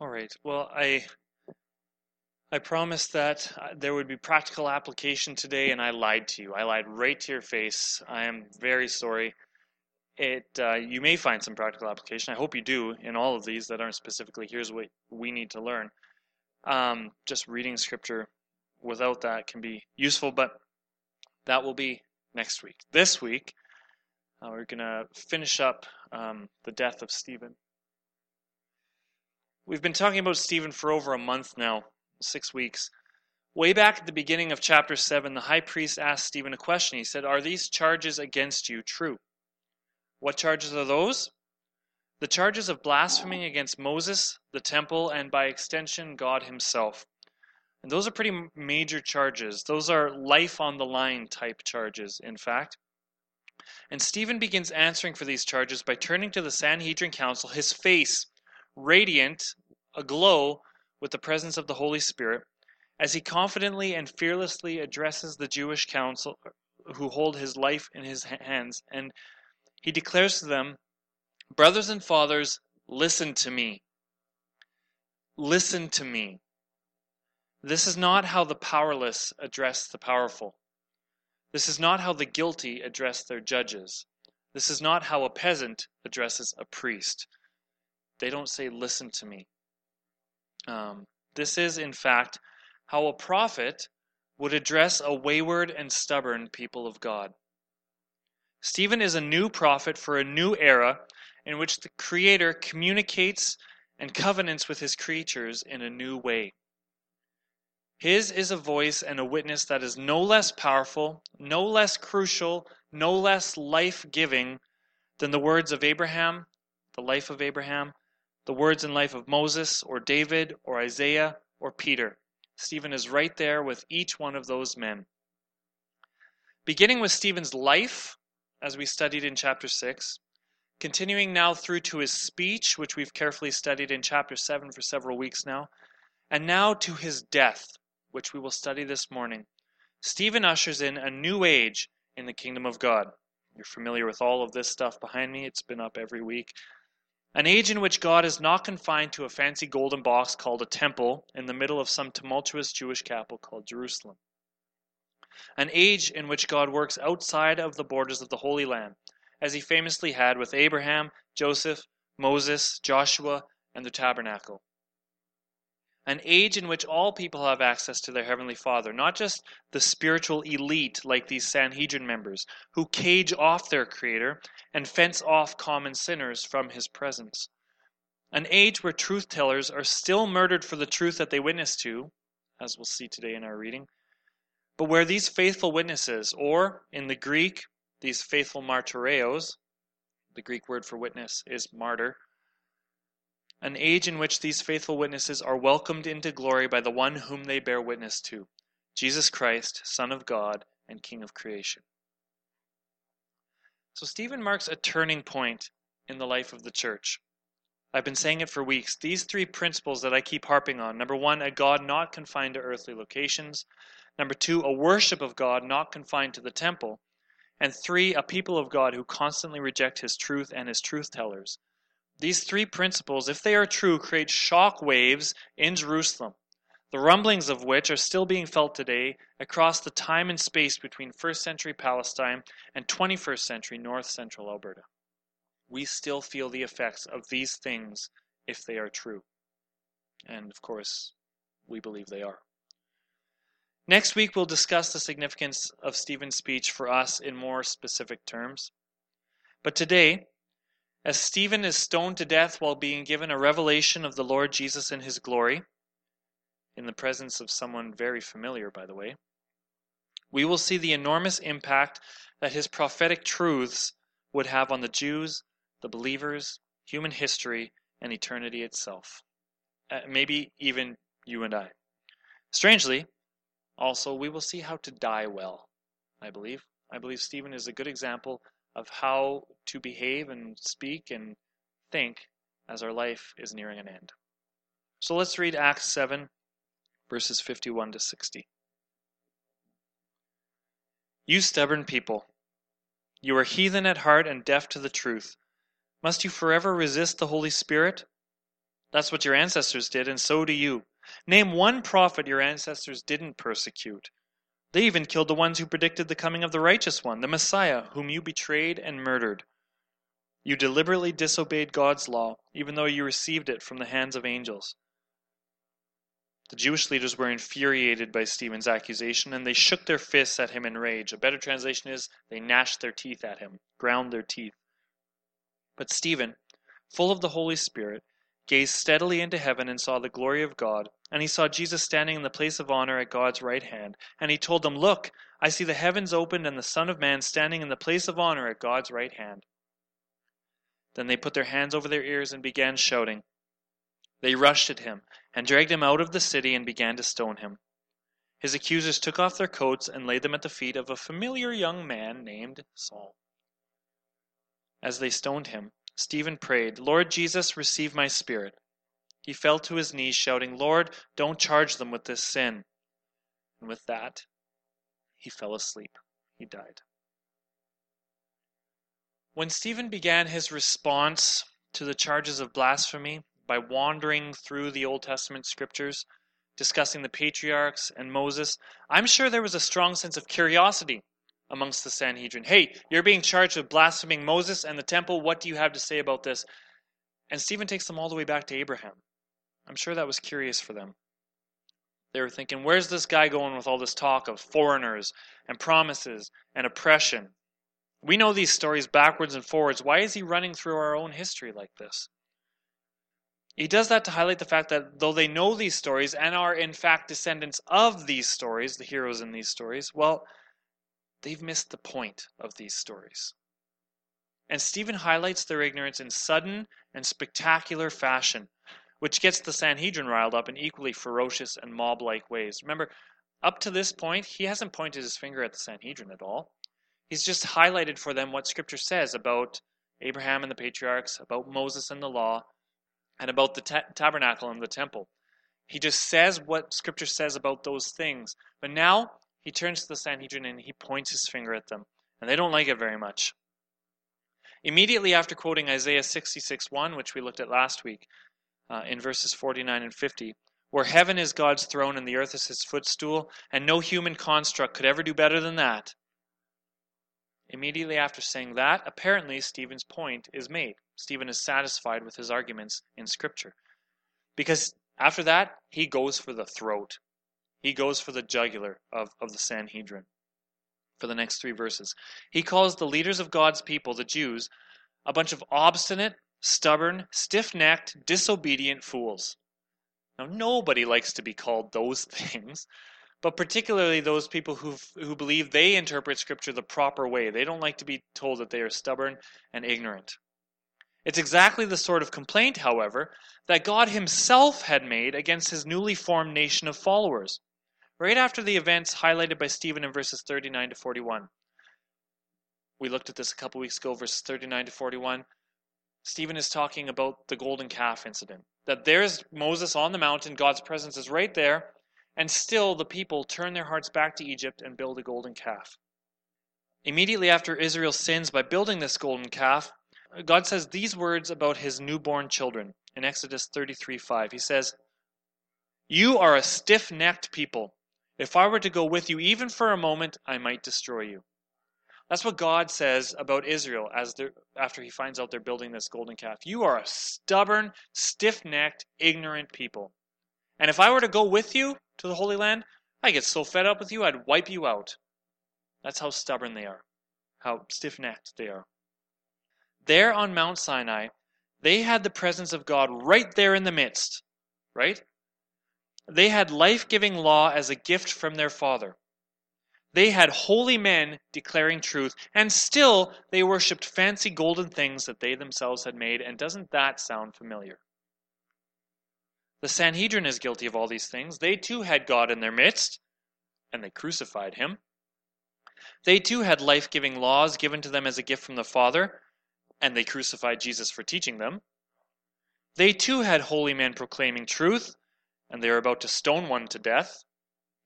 All right. Well, I I promised that uh, there would be practical application today, and I lied to you. I lied right to your face. I am very sorry. It uh, you may find some practical application. I hope you do in all of these that aren't specifically here's what we need to learn. Um, just reading scripture without that can be useful, but that will be next week. This week, uh, we're going to finish up um, the death of Stephen. We've been talking about Stephen for over a month now, six weeks. Way back at the beginning of chapter 7, the high priest asked Stephen a question. He said, Are these charges against you true? What charges are those? The charges of blaspheming against Moses, the temple, and by extension, God Himself. And those are pretty major charges. Those are life on the line type charges, in fact. And Stephen begins answering for these charges by turning to the Sanhedrin Council, his face radiant, aglow with the presence of the Holy Spirit, as he confidently and fearlessly addresses the Jewish council who hold his life in his hands, and he declares to them, Brothers and fathers, listen to me. Listen to me. This is not how the powerless address the powerful. This is not how the guilty address their judges. This is not how a peasant addresses a priest. They don't say, Listen to me. Um, this is, in fact, how a prophet would address a wayward and stubborn people of God. Stephen is a new prophet for a new era in which the Creator communicates and covenants with his creatures in a new way. His is a voice and a witness that is no less powerful, no less crucial, no less life giving than the words of Abraham, the life of Abraham, the words and life of Moses or David or Isaiah or Peter. Stephen is right there with each one of those men. Beginning with Stephen's life, as we studied in chapter 6, continuing now through to his speech, which we've carefully studied in chapter 7 for several weeks now, and now to his death, which we will study this morning. Stephen ushers in a new age in the kingdom of God. You're familiar with all of this stuff behind me, it's been up every week. An age in which God is not confined to a fancy golden box called a temple in the middle of some tumultuous Jewish capital called Jerusalem. An age in which God works outside of the borders of the Holy Land, as he famously had with Abraham, Joseph, Moses, Joshua, and the tabernacle an age in which all people have access to their Heavenly Father, not just the spiritual elite like these Sanhedrin members who cage off their Creator and fence off common sinners from His presence. An age where truth tellers are still murdered for the truth that they witness to, as we'll see today in our reading, but where these faithful witnesses, or in the Greek, these faithful martyreos, the Greek word for witness is martyr, an age in which these faithful witnesses are welcomed into glory by the one whom they bear witness to Jesus Christ, Son of God and King of creation. So, Stephen marks a turning point in the life of the church. I've been saying it for weeks. These three principles that I keep harping on number one, a God not confined to earthly locations. Number two, a worship of God not confined to the temple. And three, a people of God who constantly reject his truth and his truth tellers. These three principles, if they are true, create shock waves in Jerusalem, the rumblings of which are still being felt today across the time and space between 1st century Palestine and 21st century north central Alberta. We still feel the effects of these things if they are true. And of course, we believe they are. Next week, we'll discuss the significance of Stephen's speech for us in more specific terms. But today, as Stephen is stoned to death while being given a revelation of the Lord Jesus in his glory, in the presence of someone very familiar, by the way, we will see the enormous impact that his prophetic truths would have on the Jews, the believers, human history, and eternity itself. Uh, maybe even you and I. Strangely, also, we will see how to die well, I believe. I believe Stephen is a good example of how to behave and speak and think as our life is nearing an end. So let's read Acts 7, verses 51 to 60. You stubborn people, you are heathen at heart and deaf to the truth. Must you forever resist the Holy Spirit? That's what your ancestors did, and so do you. Name one prophet your ancestors didn't persecute. They even killed the ones who predicted the coming of the righteous one, the Messiah, whom you betrayed and murdered. You deliberately disobeyed God's law, even though you received it from the hands of angels. The Jewish leaders were infuriated by Stephen's accusation, and they shook their fists at him in rage. A better translation is, they gnashed their teeth at him, ground their teeth. But Stephen, full of the Holy Spirit, gazed steadily into heaven and saw the glory of God, and he saw Jesus standing in the place of honor at God's right hand. And he told them, Look, I see the heavens opened and the Son of Man standing in the place of honor at God's right hand. Then they put their hands over their ears and began shouting. They rushed at him and dragged him out of the city and began to stone him. His accusers took off their coats and laid them at the feet of a familiar young man named Saul. As they stoned him, Stephen prayed, Lord Jesus, receive my spirit. He fell to his knees, shouting, Lord, don't charge them with this sin. And with that, he fell asleep. He died. When Stephen began his response to the charges of blasphemy by wandering through the Old Testament scriptures, discussing the patriarchs and Moses, I'm sure there was a strong sense of curiosity amongst the Sanhedrin. Hey, you're being charged with blaspheming Moses and the temple. What do you have to say about this? And Stephen takes them all the way back to Abraham. I'm sure that was curious for them. They were thinking, where's this guy going with all this talk of foreigners and promises and oppression? We know these stories backwards and forwards. Why is he running through our own history like this? He does that to highlight the fact that though they know these stories and are in fact descendants of these stories, the heroes in these stories, well, they've missed the point of these stories. And Stephen highlights their ignorance in sudden and spectacular fashion, which gets the Sanhedrin riled up in equally ferocious and mob like ways. Remember, up to this point, he hasn't pointed his finger at the Sanhedrin at all. He's just highlighted for them what Scripture says about Abraham and the patriarchs, about Moses and the law, and about the ta- tabernacle and the temple. He just says what Scripture says about those things. But now he turns to the Sanhedrin and he points his finger at them, and they don't like it very much. Immediately after quoting Isaiah 66 1, which we looked at last week, uh, in verses 49 and 50, where heaven is God's throne and the earth is his footstool, and no human construct could ever do better than that. Immediately after saying that, apparently Stephen's point is made. Stephen is satisfied with his arguments in Scripture. Because after that, he goes for the throat. He goes for the jugular of, of the Sanhedrin for the next three verses. He calls the leaders of God's people, the Jews, a bunch of obstinate, stubborn, stiff necked, disobedient fools. Now, nobody likes to be called those things, but particularly those people who who believe they interpret Scripture the proper way. They don't like to be told that they are stubborn and ignorant. It's exactly the sort of complaint, however, that God Himself had made against His newly formed nation of followers right after the events highlighted by Stephen in verses 39 to 41. We looked at this a couple weeks ago, verses 39 to 41. Stephen is talking about the golden calf incident. That there's Moses on the mountain, God's presence is right there, and still the people turn their hearts back to Egypt and build a golden calf. Immediately after Israel sins by building this golden calf, God says these words about his newborn children in Exodus 33 5. He says, You are a stiff necked people. If I were to go with you even for a moment, I might destroy you. That's what God says about Israel as after he finds out they're building this golden calf. You are a stubborn, stiff necked, ignorant people. And if I were to go with you to the Holy Land, I get so fed up with you, I'd wipe you out. That's how stubborn they are, how stiff necked they are. There on Mount Sinai, they had the presence of God right there in the midst, right? They had life giving law as a gift from their Father. They had holy men declaring truth, and still they worshipped fancy golden things that they themselves had made. And doesn't that sound familiar? The Sanhedrin is guilty of all these things. They too had God in their midst, and they crucified him. They too had life giving laws given to them as a gift from the Father, and they crucified Jesus for teaching them. They too had holy men proclaiming truth, and they are about to stone one to death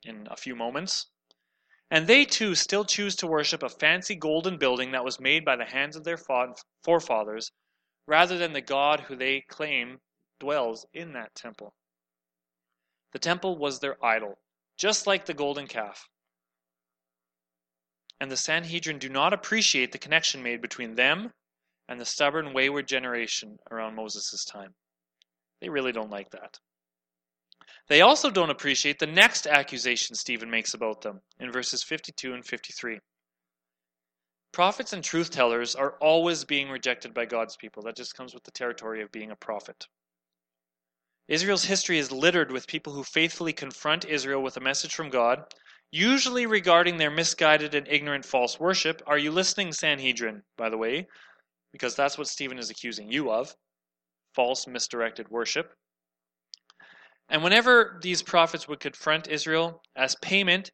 in a few moments. And they too still choose to worship a fancy golden building that was made by the hands of their forefathers, rather than the God who they claim dwells in that temple. The temple was their idol, just like the golden calf. And the Sanhedrin do not appreciate the connection made between them and the stubborn, wayward generation around Moses' time. They really don't like that. They also don't appreciate the next accusation Stephen makes about them in verses 52 and 53. Prophets and truth tellers are always being rejected by God's people. That just comes with the territory of being a prophet. Israel's history is littered with people who faithfully confront Israel with a message from God, usually regarding their misguided and ignorant false worship. Are you listening, Sanhedrin, by the way? Because that's what Stephen is accusing you of false, misdirected worship. And whenever these prophets would confront Israel as payment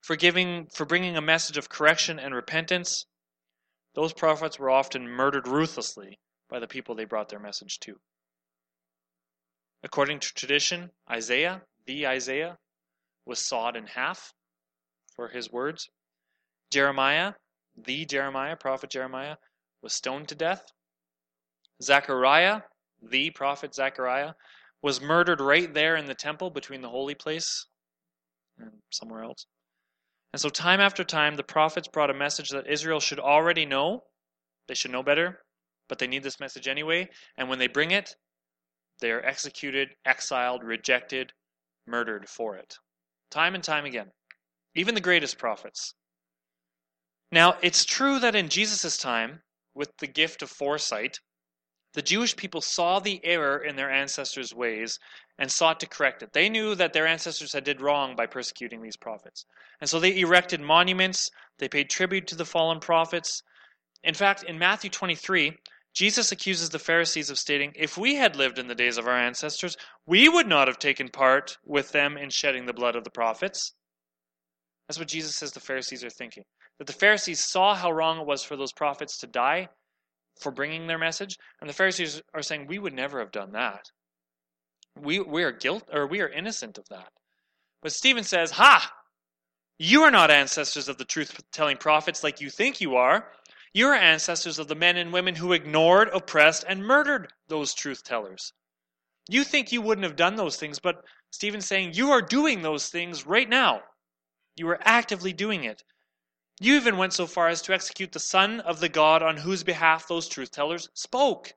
for giving for bringing a message of correction and repentance, those prophets were often murdered ruthlessly by the people they brought their message to. According to tradition, Isaiah, the Isaiah, was sawed in half for his words. Jeremiah, the Jeremiah, prophet Jeremiah, was stoned to death. Zechariah, the prophet Zechariah, was murdered right there in the temple between the holy place and somewhere else. And so, time after time, the prophets brought a message that Israel should already know. They should know better, but they need this message anyway. And when they bring it, they are executed, exiled, rejected, murdered for it. Time and time again. Even the greatest prophets. Now, it's true that in Jesus' time, with the gift of foresight, the Jewish people saw the error in their ancestors' ways and sought to correct it. They knew that their ancestors had did wrong by persecuting these prophets. And so they erected monuments, they paid tribute to the fallen prophets. In fact, in Matthew 23, Jesus accuses the Pharisees of stating, If we had lived in the days of our ancestors, we would not have taken part with them in shedding the blood of the prophets. That's what Jesus says the Pharisees are thinking. That the Pharisees saw how wrong it was for those prophets to die for bringing their message, and the Pharisees are saying, We would never have done that. We, we are guilt or we are innocent of that. But Stephen says, Ha! You are not ancestors of the truth telling prophets like you think you are. You are ancestors of the men and women who ignored, oppressed, and murdered those truth tellers. You think you wouldn't have done those things, but Stephen's saying you are doing those things right now. You are actively doing it. You even went so far as to execute the Son of the God on whose behalf those truth tellers spoke.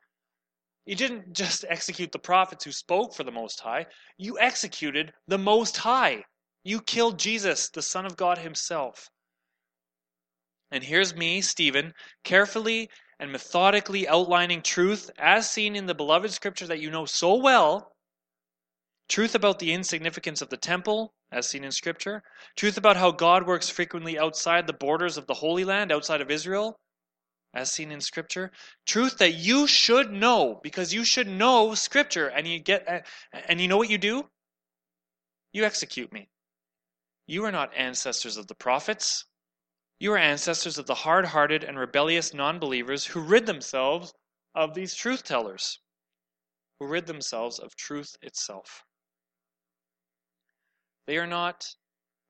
You didn't just execute the prophets who spoke for the Most High, you executed the Most High. You killed Jesus, the Son of God Himself. And here's me, Stephen, carefully and methodically outlining truth as seen in the beloved scripture that you know so well truth about the insignificance of the temple, as seen in Scripture, truth about how God works frequently outside the borders of the Holy Land, outside of Israel, as seen in Scripture, truth that you should know because you should know Scripture, and you get and you know what you do? You execute me. You are not ancestors of the prophets. You are ancestors of the hard hearted and rebellious non believers who rid themselves of these truth tellers, who rid themselves of truth itself. They are not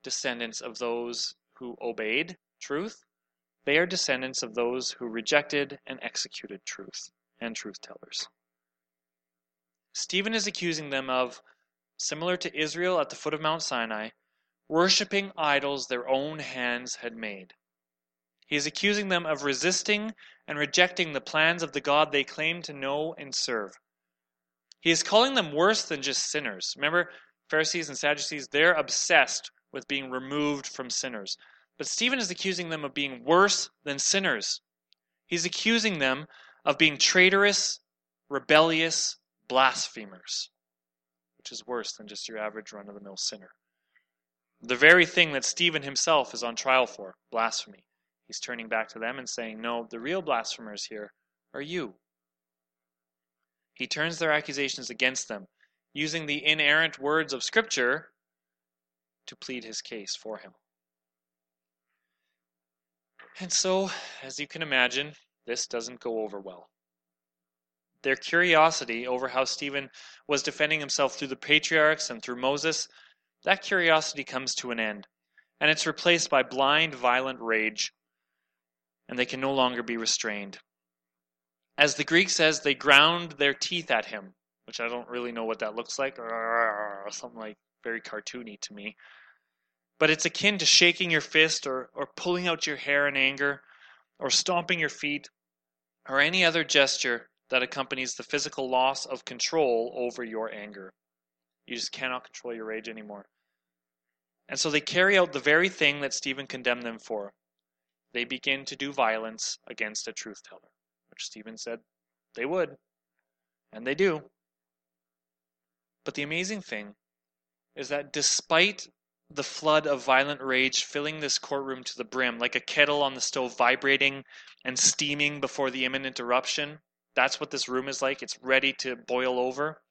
descendants of those who obeyed truth. They are descendants of those who rejected and executed truth and truth tellers. Stephen is accusing them of, similar to Israel at the foot of Mount Sinai, worshiping idols their own hands had made. He is accusing them of resisting and rejecting the plans of the God they claim to know and serve. He is calling them worse than just sinners. Remember, Pharisees and Sadducees, they're obsessed with being removed from sinners. But Stephen is accusing them of being worse than sinners. He's accusing them of being traitorous, rebellious, blasphemers, which is worse than just your average run of the mill sinner. The very thing that Stephen himself is on trial for, blasphemy. He's turning back to them and saying, No, the real blasphemers here are you. He turns their accusations against them using the inerrant words of Scripture to plead his case for him. And so, as you can imagine, this doesn't go over well. Their curiosity over how Stephen was defending himself through the patriarchs and through Moses, that curiosity comes to an end, and it's replaced by blind, violent rage, and they can no longer be restrained. As the Greek says, they ground their teeth at him which I don't really know what that looks like, or something like very cartoony to me. But it's akin to shaking your fist or, or pulling out your hair in anger or stomping your feet or any other gesture that accompanies the physical loss of control over your anger. You just cannot control your rage anymore. And so they carry out the very thing that Stephen condemned them for. They begin to do violence against a truth teller, which Stephen said they would. And they do. But the amazing thing is that despite the flood of violent rage filling this courtroom to the brim, like a kettle on the stove vibrating and steaming before the imminent eruption, that's what this room is like. It's ready to boil over.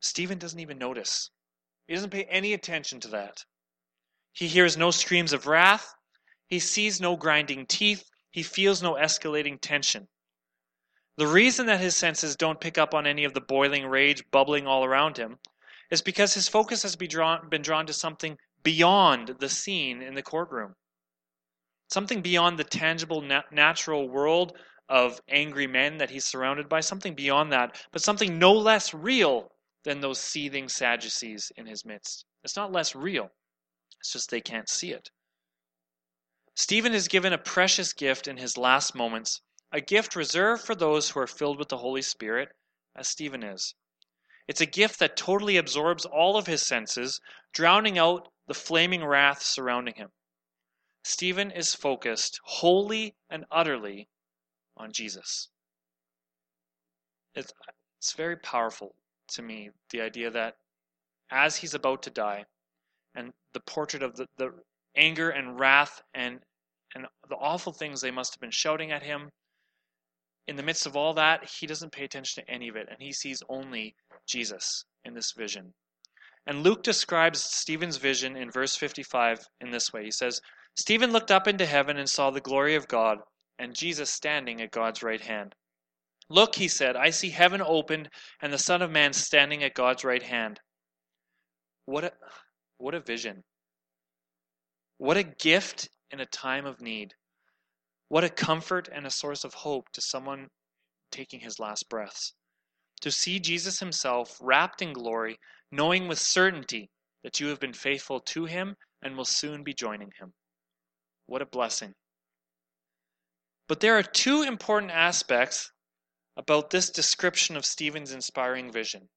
Stephen doesn't even notice. He doesn't pay any attention to that. He hears no screams of wrath. He sees no grinding teeth. He feels no escalating tension. The reason that his senses don't pick up on any of the boiling rage bubbling all around him is because his focus has been drawn, been drawn to something beyond the scene in the courtroom. Something beyond the tangible, nat- natural world of angry men that he's surrounded by, something beyond that, but something no less real than those seething Sadducees in his midst. It's not less real, it's just they can't see it. Stephen is given a precious gift in his last moments a gift reserved for those who are filled with the Holy Spirit, as Stephen is. It's a gift that totally absorbs all of his senses, drowning out the flaming wrath surrounding him. Stephen is focused wholly and utterly on Jesus. It's, it's very powerful to me, the idea that as he's about to die, and the portrait of the, the anger and wrath and, and the awful things they must have been shouting at him, in the midst of all that, he doesn't pay attention to any of it, and he sees only Jesus in this vision. And Luke describes Stephen's vision in verse 55 in this way He says, Stephen looked up into heaven and saw the glory of God, and Jesus standing at God's right hand. Look, he said, I see heaven opened, and the Son of Man standing at God's right hand. What a, what a vision. What a gift in a time of need. What a comfort and a source of hope to someone taking his last breaths. To see Jesus himself wrapped in glory, knowing with certainty that you have been faithful to him and will soon be joining him. What a blessing. But there are two important aspects about this description of Stephen's inspiring vision.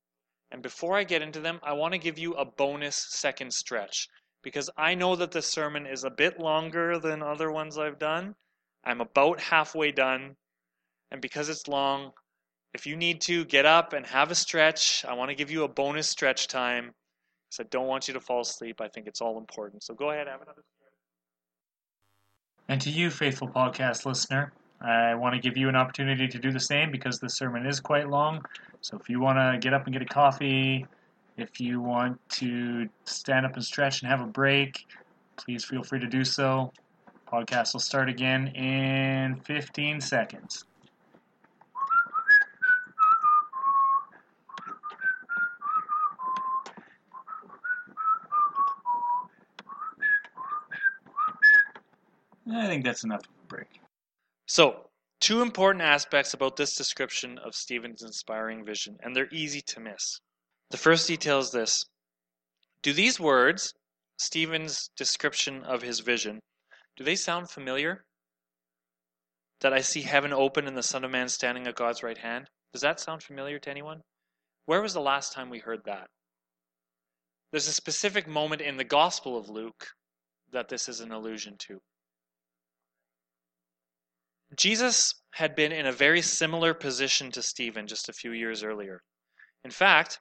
And before I get into them, I want to give you a bonus second stretch because I know that the sermon is a bit longer than other ones I've done. I'm about halfway done. And because it's long, if you need to get up and have a stretch, I want to give you a bonus stretch time because I don't want you to fall asleep. I think it's all important. So go ahead, have another. And to you, faithful podcast listener, I want to give you an opportunity to do the same because the sermon is quite long. So if you want to get up and get a coffee, if you want to stand up and stretch and have a break, please feel free to do so. Podcast will start again in 15 seconds. I think that's enough of a break. So, two important aspects about this description of Stephen's inspiring vision, and they're easy to miss. The first detail is this Do these words, Stephen's description of his vision, do they sound familiar? That I see heaven open and the Son of Man standing at God's right hand? Does that sound familiar to anyone? Where was the last time we heard that? There's a specific moment in the Gospel of Luke that this is an allusion to. Jesus had been in a very similar position to Stephen just a few years earlier. In fact,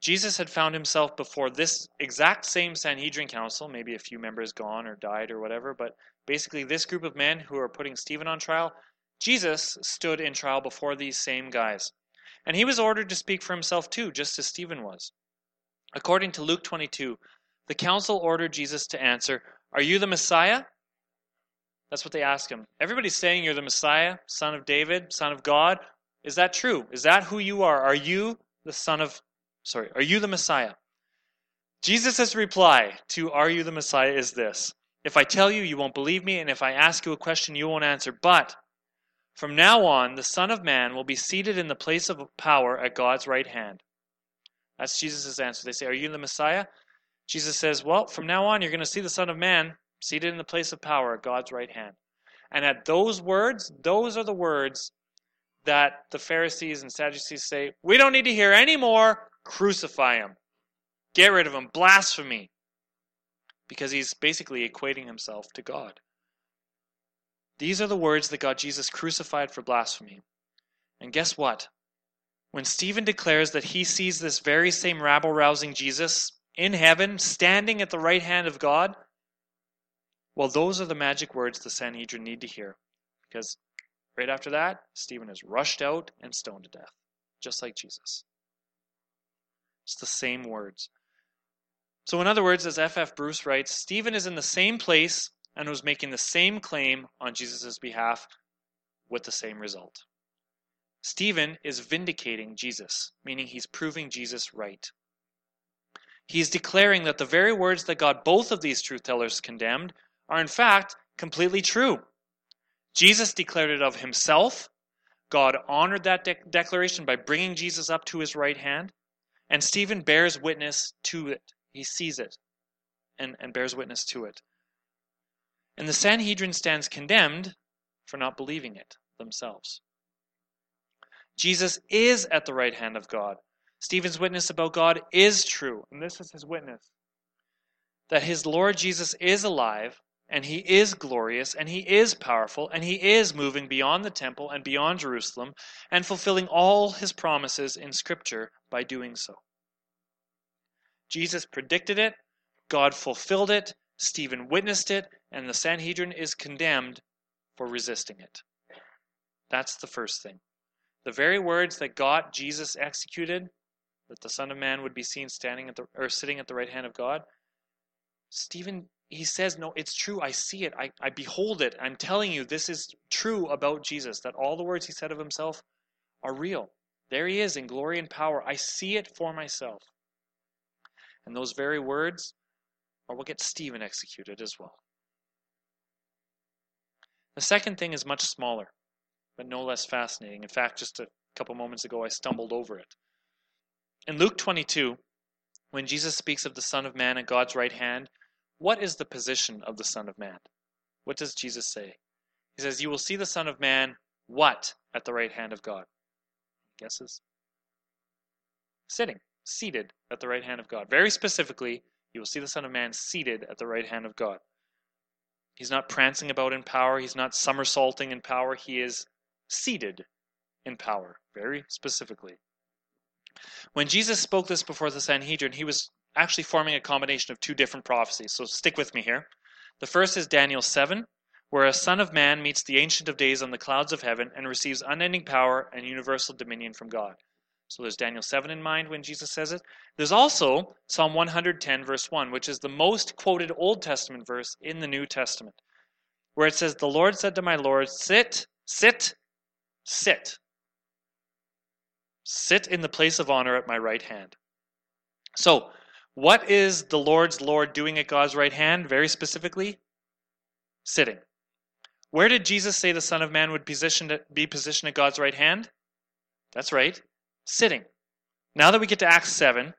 Jesus had found himself before this exact same Sanhedrin council, maybe a few members gone or died or whatever, but basically this group of men who are putting Stephen on trial, Jesus stood in trial before these same guys. And he was ordered to speak for himself too, just as Stephen was. According to Luke 22, the council ordered Jesus to answer, Are you the Messiah? That's what they ask him. Everybody's saying you're the Messiah, son of David, son of God. Is that true? Is that who you are? Are you the son of sorry, are you the Messiah? Jesus' reply to Are you the Messiah is this If I tell you, you won't believe me, and if I ask you a question, you won't answer. But From now on, the Son of Man will be seated in the place of power at God's right hand. That's Jesus' answer. They say, Are you the Messiah? Jesus says, Well, from now on, you're going to see the Son of Man seated in the place of power at God's right hand. And at those words, those are the words that the Pharisees and Sadducees say, We don't need to hear any more. Crucify him. Get rid of him. Blasphemy. Because he's basically equating himself to God. These are the words that got Jesus crucified for blasphemy. And guess what? When Stephen declares that he sees this very same rabble rousing Jesus in heaven, standing at the right hand of God, well, those are the magic words the Sanhedrin need to hear. Because right after that, Stephen is rushed out and stoned to death, just like Jesus. It's the same words. So, in other words, as F.F. Bruce writes, Stephen is in the same place and was making the same claim on Jesus' behalf with the same result. Stephen is vindicating Jesus, meaning he's proving Jesus right. He is declaring that the very words that got both of these truth tellers condemned are in fact completely true. Jesus declared it of himself. God honored that de- declaration by bringing Jesus up to his right hand. And Stephen bears witness to it. He sees it and, and bears witness to it. And the Sanhedrin stands condemned for not believing it themselves. Jesus is at the right hand of God. Stephen's witness about God is true, and this is his witness that his Lord Jesus is alive and he is glorious, and he is powerful, and he is moving beyond the temple and beyond Jerusalem, and fulfilling all his promises in Scripture by doing so. Jesus predicted it, God fulfilled it, Stephen witnessed it, and the Sanhedrin is condemned for resisting it. That's the first thing. The very words that got Jesus executed, that the Son of Man would be seen standing at the or sitting at the right hand of God, Stephen he says, No, it's true. I see it. I, I behold it. I'm telling you, this is true about Jesus, that all the words he said of himself are real. There he is in glory and power. I see it for myself. And those very words are what gets Stephen executed as well. The second thing is much smaller, but no less fascinating. In fact, just a couple moments ago, I stumbled over it. In Luke 22, when Jesus speaks of the Son of Man at God's right hand, what is the position of the Son of Man? What does Jesus say? He says, You will see the Son of Man, what? At the right hand of God. Guesses? Sitting, seated at the right hand of God. Very specifically, you will see the Son of Man seated at the right hand of God. He's not prancing about in power, he's not somersaulting in power, he is seated in power, very specifically. When Jesus spoke this before the Sanhedrin, he was actually forming a combination of two different prophecies. So stick with me here. The first is Daniel 7, where a son of man meets the Ancient of Days on the clouds of heaven and receives unending power and universal dominion from God. So there's Daniel 7 in mind when Jesus says it. There's also Psalm 110, verse 1, which is the most quoted Old Testament verse in the New Testament, where it says, The Lord said to my Lord, Sit, sit, sit. Sit in the place of honor at my right hand. So, what is the Lord's Lord doing at God's right hand, very specifically? Sitting. Where did Jesus say the Son of Man would be positioned at God's right hand? That's right, sitting. Now that we get to Acts 7,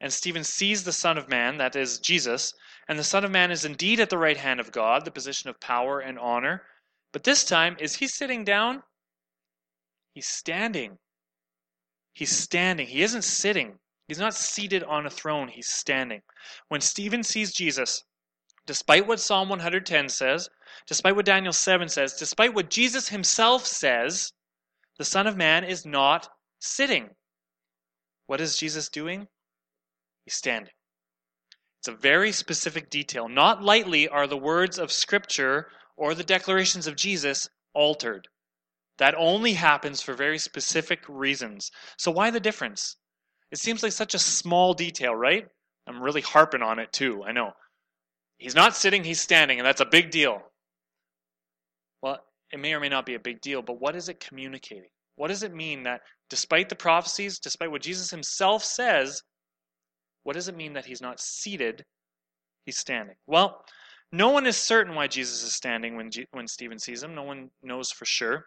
and Stephen sees the Son of Man, that is Jesus, and the Son of Man is indeed at the right hand of God, the position of power and honor. But this time, is he sitting down? He's standing. He's standing. He isn't sitting. He's not seated on a throne, he's standing. When Stephen sees Jesus, despite what Psalm 110 says, despite what Daniel 7 says, despite what Jesus himself says, the Son of Man is not sitting. What is Jesus doing? He's standing. It's a very specific detail. Not lightly are the words of Scripture or the declarations of Jesus altered. That only happens for very specific reasons. So, why the difference? It seems like such a small detail, right? I'm really harping on it too, I know. He's not sitting, he's standing, and that's a big deal. Well, it may or may not be a big deal, but what is it communicating? What does it mean that despite the prophecies, despite what Jesus himself says, what does it mean that he's not seated, he's standing? Well, no one is certain why Jesus is standing when, when Stephen sees him. No one knows for sure.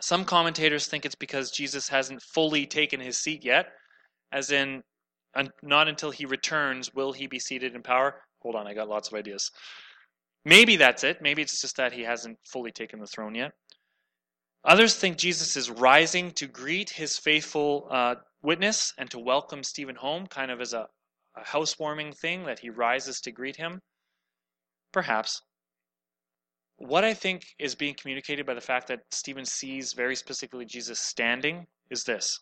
Some commentators think it's because Jesus hasn't fully taken his seat yet, as in, not until he returns will he be seated in power. Hold on, I got lots of ideas. Maybe that's it. Maybe it's just that he hasn't fully taken the throne yet. Others think Jesus is rising to greet his faithful uh, witness and to welcome Stephen home, kind of as a, a housewarming thing, that he rises to greet him. Perhaps. What I think is being communicated by the fact that Stephen sees very specifically Jesus standing is this.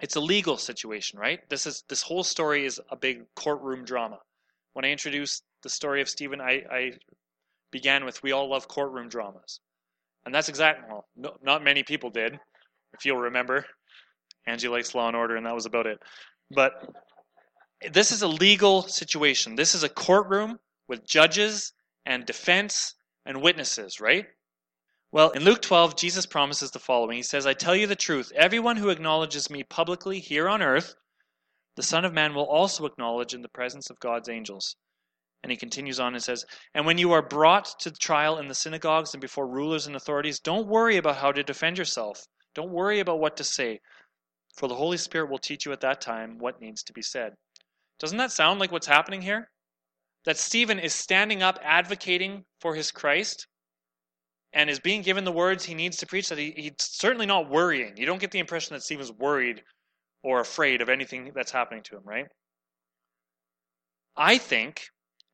It's a legal situation, right? This is this whole story is a big courtroom drama. When I introduced the story of Stephen, I, I began with "We all love courtroom dramas," and that's exactly well, no, not many people did, if you'll remember. Angie likes Law and Order, and that was about it. But this is a legal situation. This is a courtroom with judges and defense and witnesses, right? Well, in Luke 12, Jesus promises the following He says, I tell you the truth, everyone who acknowledges me publicly here on earth, the Son of Man will also acknowledge in the presence of God's angels. And he continues on and says, And when you are brought to trial in the synagogues and before rulers and authorities, don't worry about how to defend yourself. Don't worry about what to say, for the Holy Spirit will teach you at that time what needs to be said. Doesn't that sound like what's happening here? that Stephen is standing up advocating for his Christ and is being given the words he needs to preach, that he, he's certainly not worrying. You don't get the impression that Stephen's worried or afraid of anything that's happening to him, right? I think,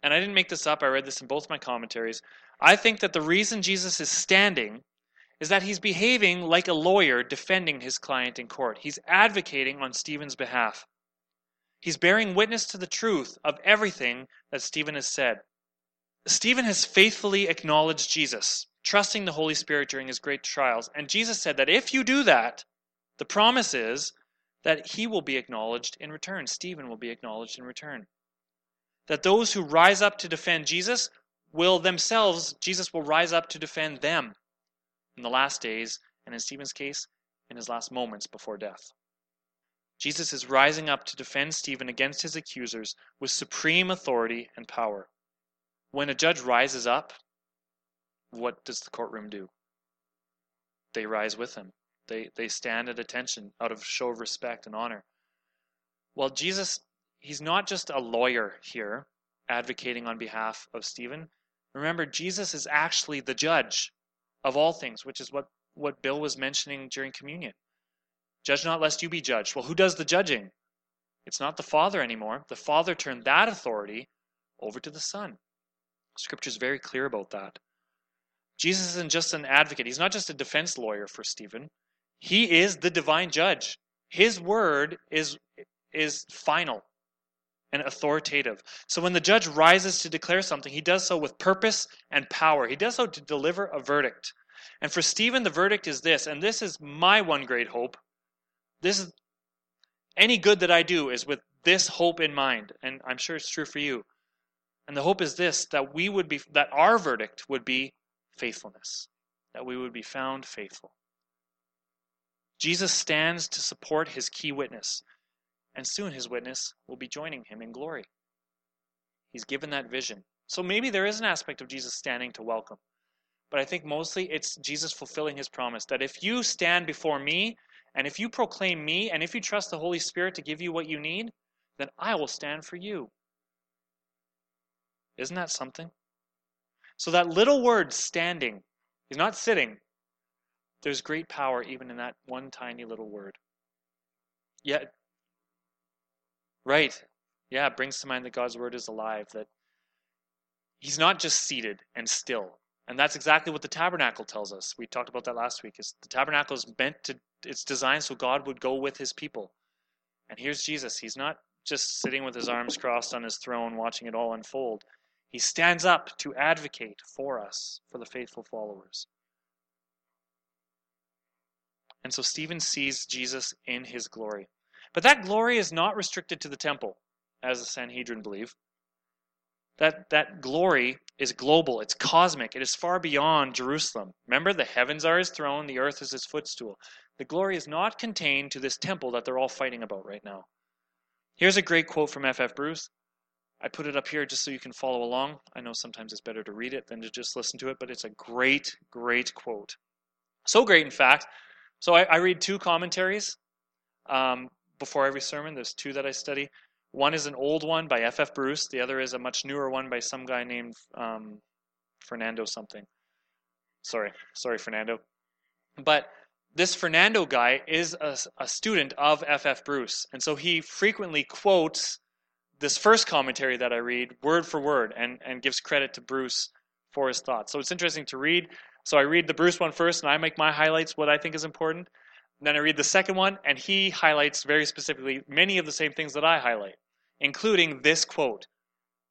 and I didn't make this up, I read this in both my commentaries. I think that the reason Jesus is standing is that he's behaving like a lawyer defending his client in court. He's advocating on Stephen's behalf. He's bearing witness to the truth of everything that Stephen has said. Stephen has faithfully acknowledged Jesus, trusting the Holy Spirit during his great trials. And Jesus said that if you do that, the promise is that he will be acknowledged in return. Stephen will be acknowledged in return. That those who rise up to defend Jesus will themselves, Jesus will rise up to defend them in the last days, and in Stephen's case, in his last moments before death. Jesus is rising up to defend Stephen against his accusers with supreme authority and power. When a judge rises up, what does the courtroom do? They rise with him. They, they stand at attention out of show of respect and honor. Well, Jesus, he's not just a lawyer here advocating on behalf of Stephen. Remember, Jesus is actually the judge of all things, which is what, what Bill was mentioning during communion. Judge not lest you be judged. Well, who does the judging? It's not the Father anymore. The Father turned that authority over to the Son. Scripture is very clear about that. Jesus isn't just an advocate, he's not just a defense lawyer for Stephen. He is the divine judge. His word is, is final and authoritative. So when the judge rises to declare something, he does so with purpose and power. He does so to deliver a verdict. And for Stephen, the verdict is this, and this is my one great hope this is any good that I do is with this hope in mind, and I'm sure it's true for you. And the hope is this that we would be that our verdict would be faithfulness, that we would be found faithful. Jesus stands to support his key witness, and soon his witness will be joining him in glory. He's given that vision. So maybe there is an aspect of Jesus standing to welcome. But I think mostly it's Jesus fulfilling his promise that if you stand before me and if you proclaim me, and if you trust the Holy Spirit to give you what you need, then I will stand for you. Isn't that something? So that little word standing, he's not sitting. There's great power even in that one tiny little word. Yet, right, yeah, it brings to mind that God's word is alive, that he's not just seated and still. And that's exactly what the tabernacle tells us. We talked about that last week. Is the tabernacle is meant to it's designed so God would go with his people. And here's Jesus. He's not just sitting with his arms crossed on his throne watching it all unfold. He stands up to advocate for us, for the faithful followers. And so Stephen sees Jesus in his glory. But that glory is not restricted to the temple, as the Sanhedrin believe. That, that glory is global, it's cosmic, it is far beyond Jerusalem. Remember, the heavens are his throne, the earth is his footstool. The glory is not contained to this temple that they're all fighting about right now. Here's a great quote from F.F. Bruce. I put it up here just so you can follow along. I know sometimes it's better to read it than to just listen to it, but it's a great, great quote. So great, in fact. So I, I read two commentaries um, before every sermon. There's two that I study. One is an old one by F. F. Bruce. The other is a much newer one by some guy named um, Fernando something. Sorry, sorry, Fernando. But this Fernando guy is a, a student of F. F. Bruce, and so he frequently quotes this first commentary that I read word for word and, and gives credit to Bruce for his thoughts. So it's interesting to read. So I read the Bruce one first and I make my highlights, what I think is important. And then I read the second one and he highlights very specifically many of the same things that I highlight, including this quote.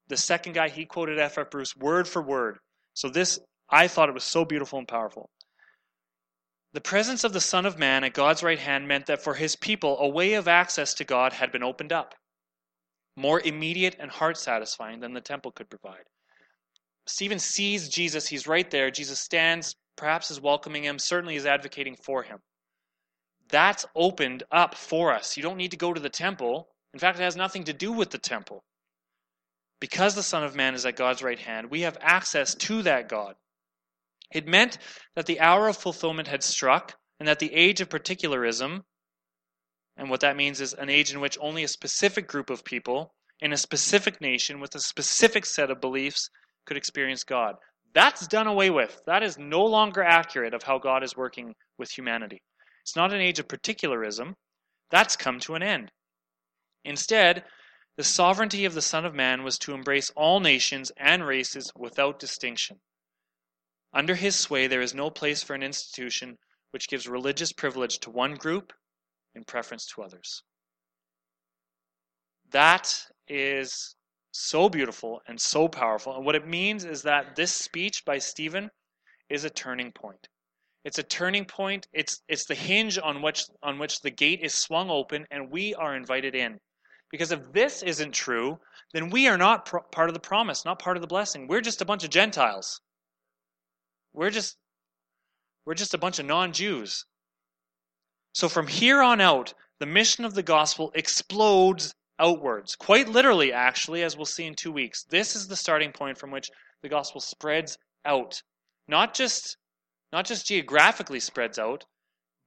The second guy, he quoted F. F. Bruce word for word. So this, I thought it was so beautiful and powerful. The presence of the Son of Man at God's right hand meant that for his people, a way of access to God had been opened up more immediate and heart satisfying than the temple could provide. Stephen sees Jesus, he's right there. Jesus stands, perhaps is welcoming him, certainly is advocating for him. That's opened up for us. You don't need to go to the temple. In fact, it has nothing to do with the temple. Because the Son of Man is at God's right hand, we have access to that God. It meant that the hour of fulfillment had struck, and that the age of particularism, and what that means is an age in which only a specific group of people in a specific nation with a specific set of beliefs could experience God. That's done away with. That is no longer accurate of how God is working with humanity. It's not an age of particularism. That's come to an end. Instead, the sovereignty of the Son of Man was to embrace all nations and races without distinction. Under his sway, there is no place for an institution which gives religious privilege to one group in preference to others. That is so beautiful and so powerful. And what it means is that this speech by Stephen is a turning point. It's a turning point. It's it's the hinge on which on which the gate is swung open and we are invited in. Because if this isn't true, then we are not part of the promise, not part of the blessing. We're just a bunch of Gentiles. We're just we're just a bunch of non-Jews. So from here on out, the mission of the gospel explodes outwards. Quite literally, actually, as we'll see in two weeks. This is the starting point from which the gospel spreads out. Not just, not just geographically spreads out,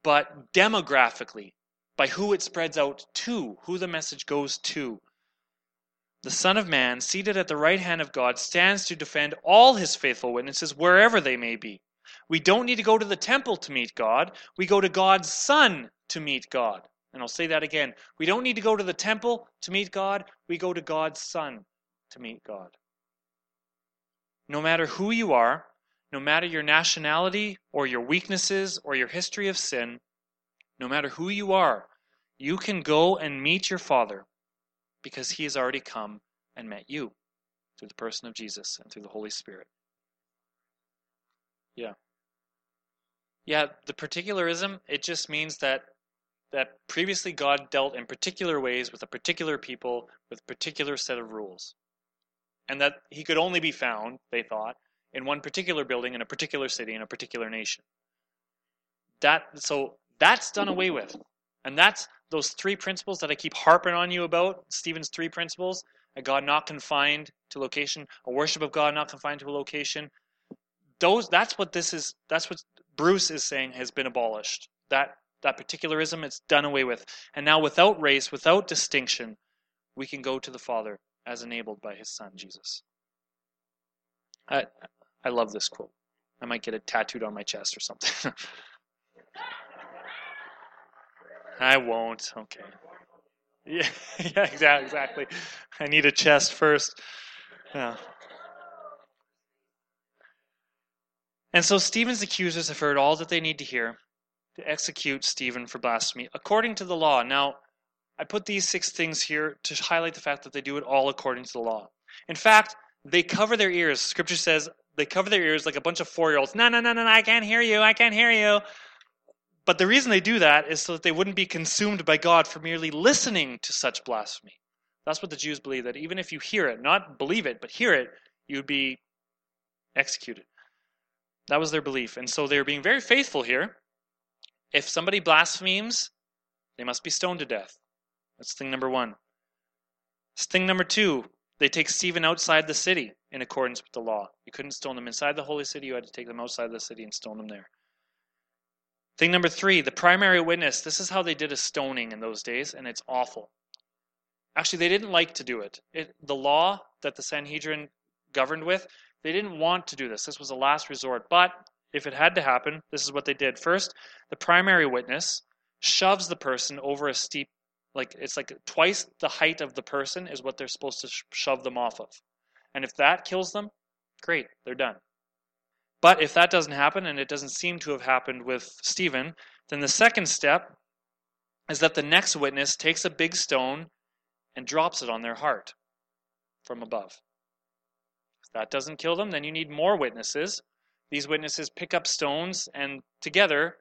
but demographically, by who it spreads out to, who the message goes to. The Son of Man, seated at the right hand of God, stands to defend all his faithful witnesses wherever they may be. We don't need to go to the temple to meet God. We go to God's Son to meet God. And I'll say that again. We don't need to go to the temple to meet God. We go to God's Son to meet God. No matter who you are, no matter your nationality or your weaknesses or your history of sin, no matter who you are, you can go and meet your Father because he has already come and met you through the person of Jesus and through the Holy Spirit. Yeah. Yeah, the particularism, it just means that that previously God dealt in particular ways with a particular people with a particular set of rules. And that he could only be found, they thought, in one particular building in a particular city in a particular nation. That so that's done away with. And that's those three principles that I keep harping on you about, Stephen's three principles, a God not confined to location, a worship of God not confined to a location. Those that's what this is that's what Bruce is saying has been abolished. That that particularism it's done away with. And now without race, without distinction, we can go to the Father as enabled by his son Jesus. I I love this quote. I might get it tattooed on my chest or something. I won't. Okay. Yeah, yeah, exactly. I need a chest first. Yeah. And so Stephen's accusers have heard all that they need to hear to execute Stephen for blasphemy according to the law. Now, I put these six things here to highlight the fact that they do it all according to the law. In fact, they cover their ears. Scripture says they cover their ears like a bunch of four year olds. No, no, no, no, no, I can't hear you. I can't hear you. But the reason they do that is so that they wouldn't be consumed by God for merely listening to such blasphemy. That's what the Jews believe that even if you hear it, not believe it, but hear it, you would be executed. That was their belief. And so they're being very faithful here. If somebody blasphemes, they must be stoned to death. That's thing number one. Thing number two, they take Stephen outside the city in accordance with the law. You couldn't stone them inside the holy city, you had to take them outside the city and stone them there. Thing number three, the primary witness. This is how they did a stoning in those days, and it's awful. Actually, they didn't like to do it. it the law that the Sanhedrin governed with, they didn't want to do this. This was a last resort. But if it had to happen, this is what they did. First, the primary witness shoves the person over a steep, like it's like twice the height of the person is what they're supposed to shove them off of. And if that kills them, great, they're done. But if that doesn't happen, and it doesn't seem to have happened with Stephen, then the second step is that the next witness takes a big stone and drops it on their heart from above. That doesn't kill them, then you need more witnesses. These witnesses pick up stones and together,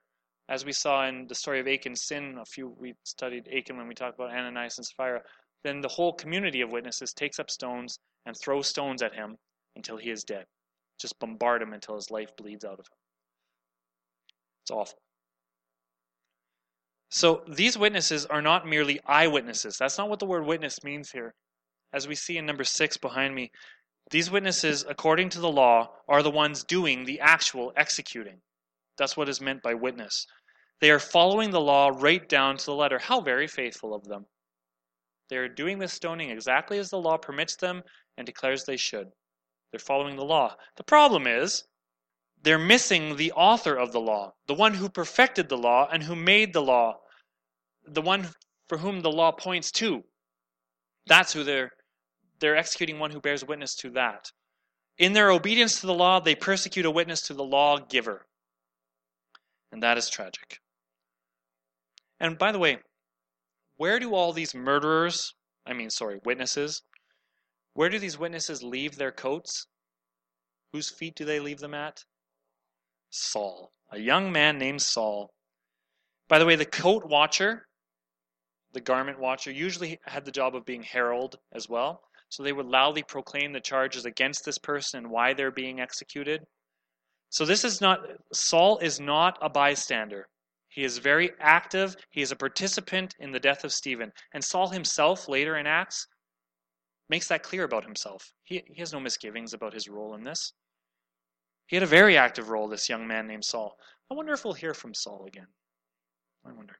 as we saw in the story of Achan's sin, a few we studied Achan when we talked about Ananias and Sapphira, then the whole community of witnesses takes up stones and throws stones at him until he is dead. Just bombard him until his life bleeds out of him. It's awful. So these witnesses are not merely eyewitnesses. That's not what the word witness means here. As we see in number six behind me, these witnesses, according to the law, are the ones doing the actual executing. That's what is meant by witness. They are following the law right down to the letter. How very faithful of them. They are doing this stoning exactly as the law permits them and declares they should. They're following the law. The problem is they're missing the author of the law, the one who perfected the law and who made the law, the one for whom the law points to. That's who they're they're executing one who bears witness to that. In their obedience to the law, they persecute a witness to the lawgiver. And that is tragic. And by the way, where do all these murderers, I mean, sorry, witnesses, where do these witnesses leave their coats? Whose feet do they leave them at? Saul, a young man named Saul. By the way, the coat watcher, the garment watcher, usually had the job of being herald as well. So they would loudly proclaim the charges against this person and why they're being executed. So this is not, Saul is not a bystander. He is very active. He is a participant in the death of Stephen. And Saul himself, later in Acts, makes that clear about himself. He, he has no misgivings about his role in this. He had a very active role, this young man named Saul. I wonder if we'll hear from Saul again. I wonder.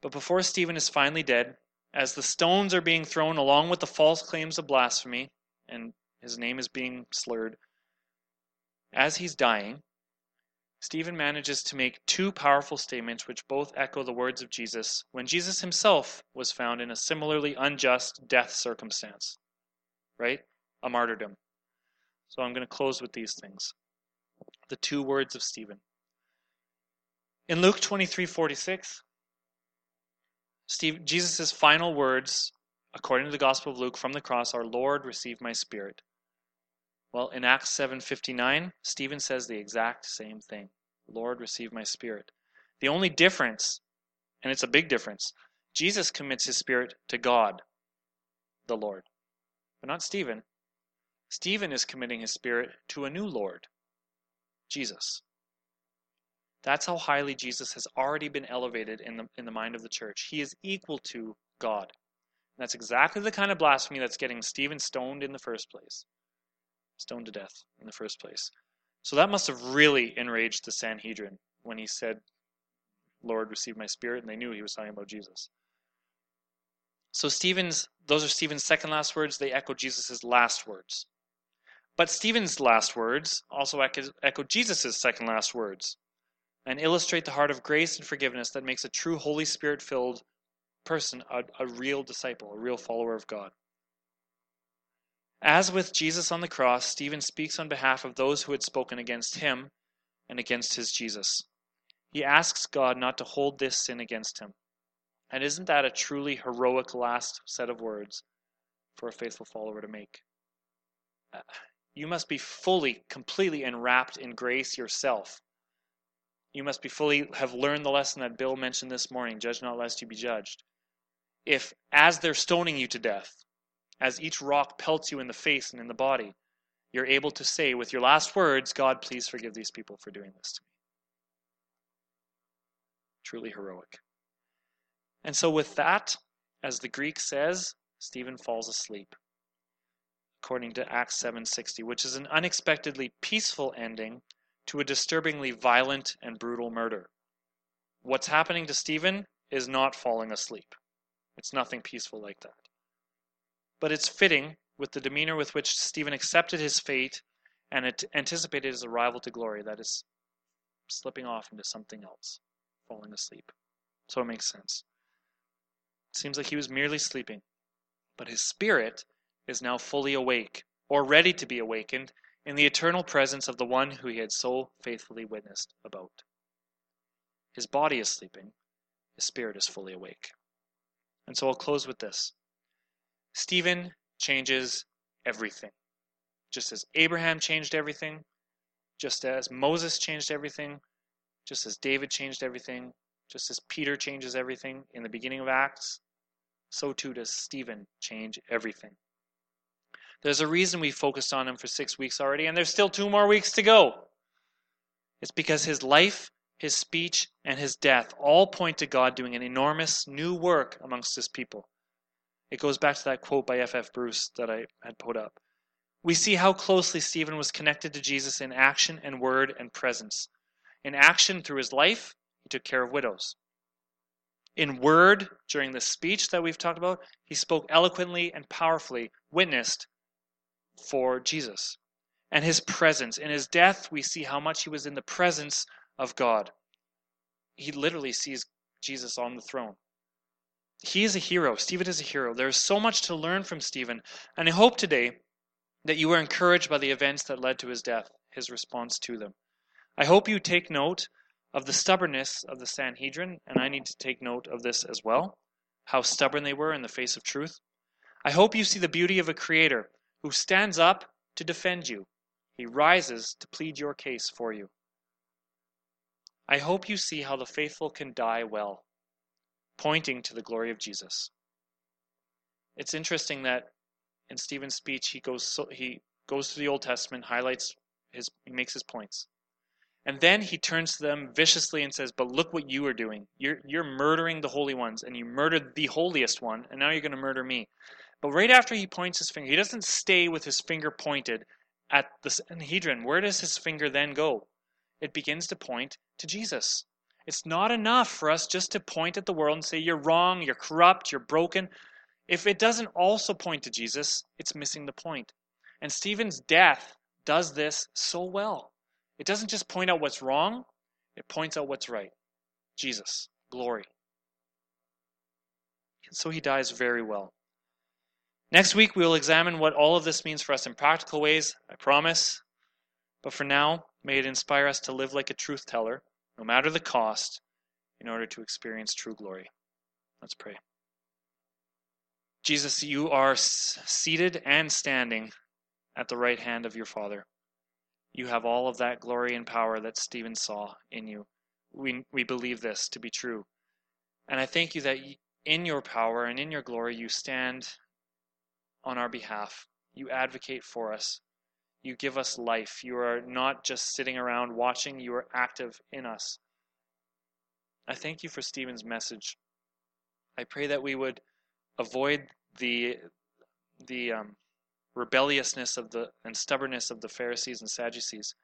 But before Stephen is finally dead, as the stones are being thrown along with the false claims of blasphemy, and his name is being slurred, as he's dying, Stephen manages to make two powerful statements which both echo the words of Jesus when Jesus himself was found in a similarly unjust death circumstance. Right? A martyrdom. So I'm going to close with these things. The two words of Stephen. In Luke 23:46, Steve, Jesus' final words, according to the Gospel of Luke from the cross, are, Lord, receive my spirit. Well, in Acts 7:59, Stephen says the exact same thing. Lord, receive my spirit. The only difference, and it's a big difference, Jesus commits his spirit to God, the Lord, but not Stephen. Stephen is committing his spirit to a new Lord, Jesus. That's how highly Jesus has already been elevated in the, in the mind of the church. He is equal to God. And that's exactly the kind of blasphemy that's getting Stephen stoned in the first place stoned to death in the first place. So that must have really enraged the Sanhedrin when he said, Lord, receive my spirit, and they knew he was talking about Jesus. So Stephen's, those are Stephen's second last words. They echo Jesus' last words. But Stephen's last words also echo, Jesus' second last words and illustrate the heart of grace and forgiveness that makes a true Holy Spirit filled person a, a real disciple, a real follower of God. As with Jesus on the cross, Stephen speaks on behalf of those who had spoken against him and against his Jesus. He asks God not to hold this sin against him. And isn't that a truly heroic last set of words for a faithful follower to make? Uh, you must be fully, completely enwrapped in grace yourself. You must be fully have learned the lesson that Bill mentioned this morning judge not lest you be judged. If, as they're stoning you to death, as each rock pelts you in the face and in the body, you're able to say with your last words, God, please forgive these people for doing this to me. Truly heroic. And so, with that, as the Greek says, Stephen falls asleep, according to Acts 7:60, which is an unexpectedly peaceful ending to a disturbingly violent and brutal murder. What's happening to Stephen is not falling asleep. It's nothing peaceful like that. But it's fitting with the demeanor with which Stephen accepted his fate and it anticipated his arrival to glory that is slipping off into something else, falling asleep. So it makes sense. It seems like he was merely sleeping, but his spirit is now fully awake, or ready to be awakened, in the eternal presence of the one who he had so faithfully witnessed about. His body is sleeping, his spirit is fully awake. And so I'll close with this Stephen changes everything. Just as Abraham changed everything, just as Moses changed everything, just as David changed everything, just as Peter changes everything in the beginning of Acts, so too does Stephen change everything. There's a reason we focused on him for six weeks already, and there's still two more weeks to go. It's because his life, his speech, and his death all point to God doing an enormous new work amongst his people. It goes back to that quote by F. F. Bruce that I had put up. We see how closely Stephen was connected to Jesus in action and word and presence. In action through his life, he took care of widows. In word, during the speech that we've talked about, he spoke eloquently and powerfully, witnessed for Jesus. And his presence. In his death, we see how much he was in the presence of God. He literally sees Jesus on the throne. He is a hero. Stephen is a hero. There is so much to learn from Stephen. And I hope today that you were encouraged by the events that led to his death, his response to them. I hope you take note of the stubbornness of the Sanhedrin, and I need to take note of this as well, how stubborn they were in the face of truth. I hope you see the beauty of a creator who stands up to defend you. He rises to plead your case for you. I hope you see how the faithful can die well, pointing to the glory of Jesus. It's interesting that in Stephen's speech he goes so, he goes to the Old Testament, highlights his he makes his points. And then he turns to them viciously and says, But look what you are doing. You're, you're murdering the holy ones, and you murdered the holiest one, and now you're going to murder me. But right after he points his finger, he doesn't stay with his finger pointed at the Sanhedrin. Where does his finger then go? It begins to point to Jesus. It's not enough for us just to point at the world and say, You're wrong, you're corrupt, you're broken. If it doesn't also point to Jesus, it's missing the point. And Stephen's death does this so well. It doesn't just point out what's wrong, it points out what's right. Jesus, glory. And so he dies very well. Next week, we will examine what all of this means for us in practical ways, I promise. But for now, may it inspire us to live like a truth teller, no matter the cost, in order to experience true glory. Let's pray. Jesus, you are seated and standing at the right hand of your Father. You have all of that glory and power that Stephen saw in you. We, we believe this to be true. And I thank you that in your power and in your glory, you stand on our behalf. You advocate for us. You give us life. You are not just sitting around watching, you are active in us. I thank you for Stephen's message. I pray that we would avoid the the um, rebelliousness of the and stubbornness of the Pharisees and Sadducees.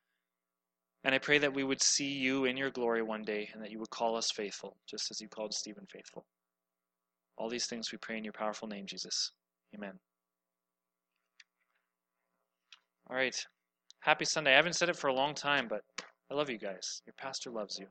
And I pray that we would see you in your glory one day and that you would call us faithful, just as you called Stephen faithful. All these things we pray in your powerful name, Jesus. Amen. All right. Happy Sunday. I haven't said it for a long time, but I love you guys. Your pastor loves you.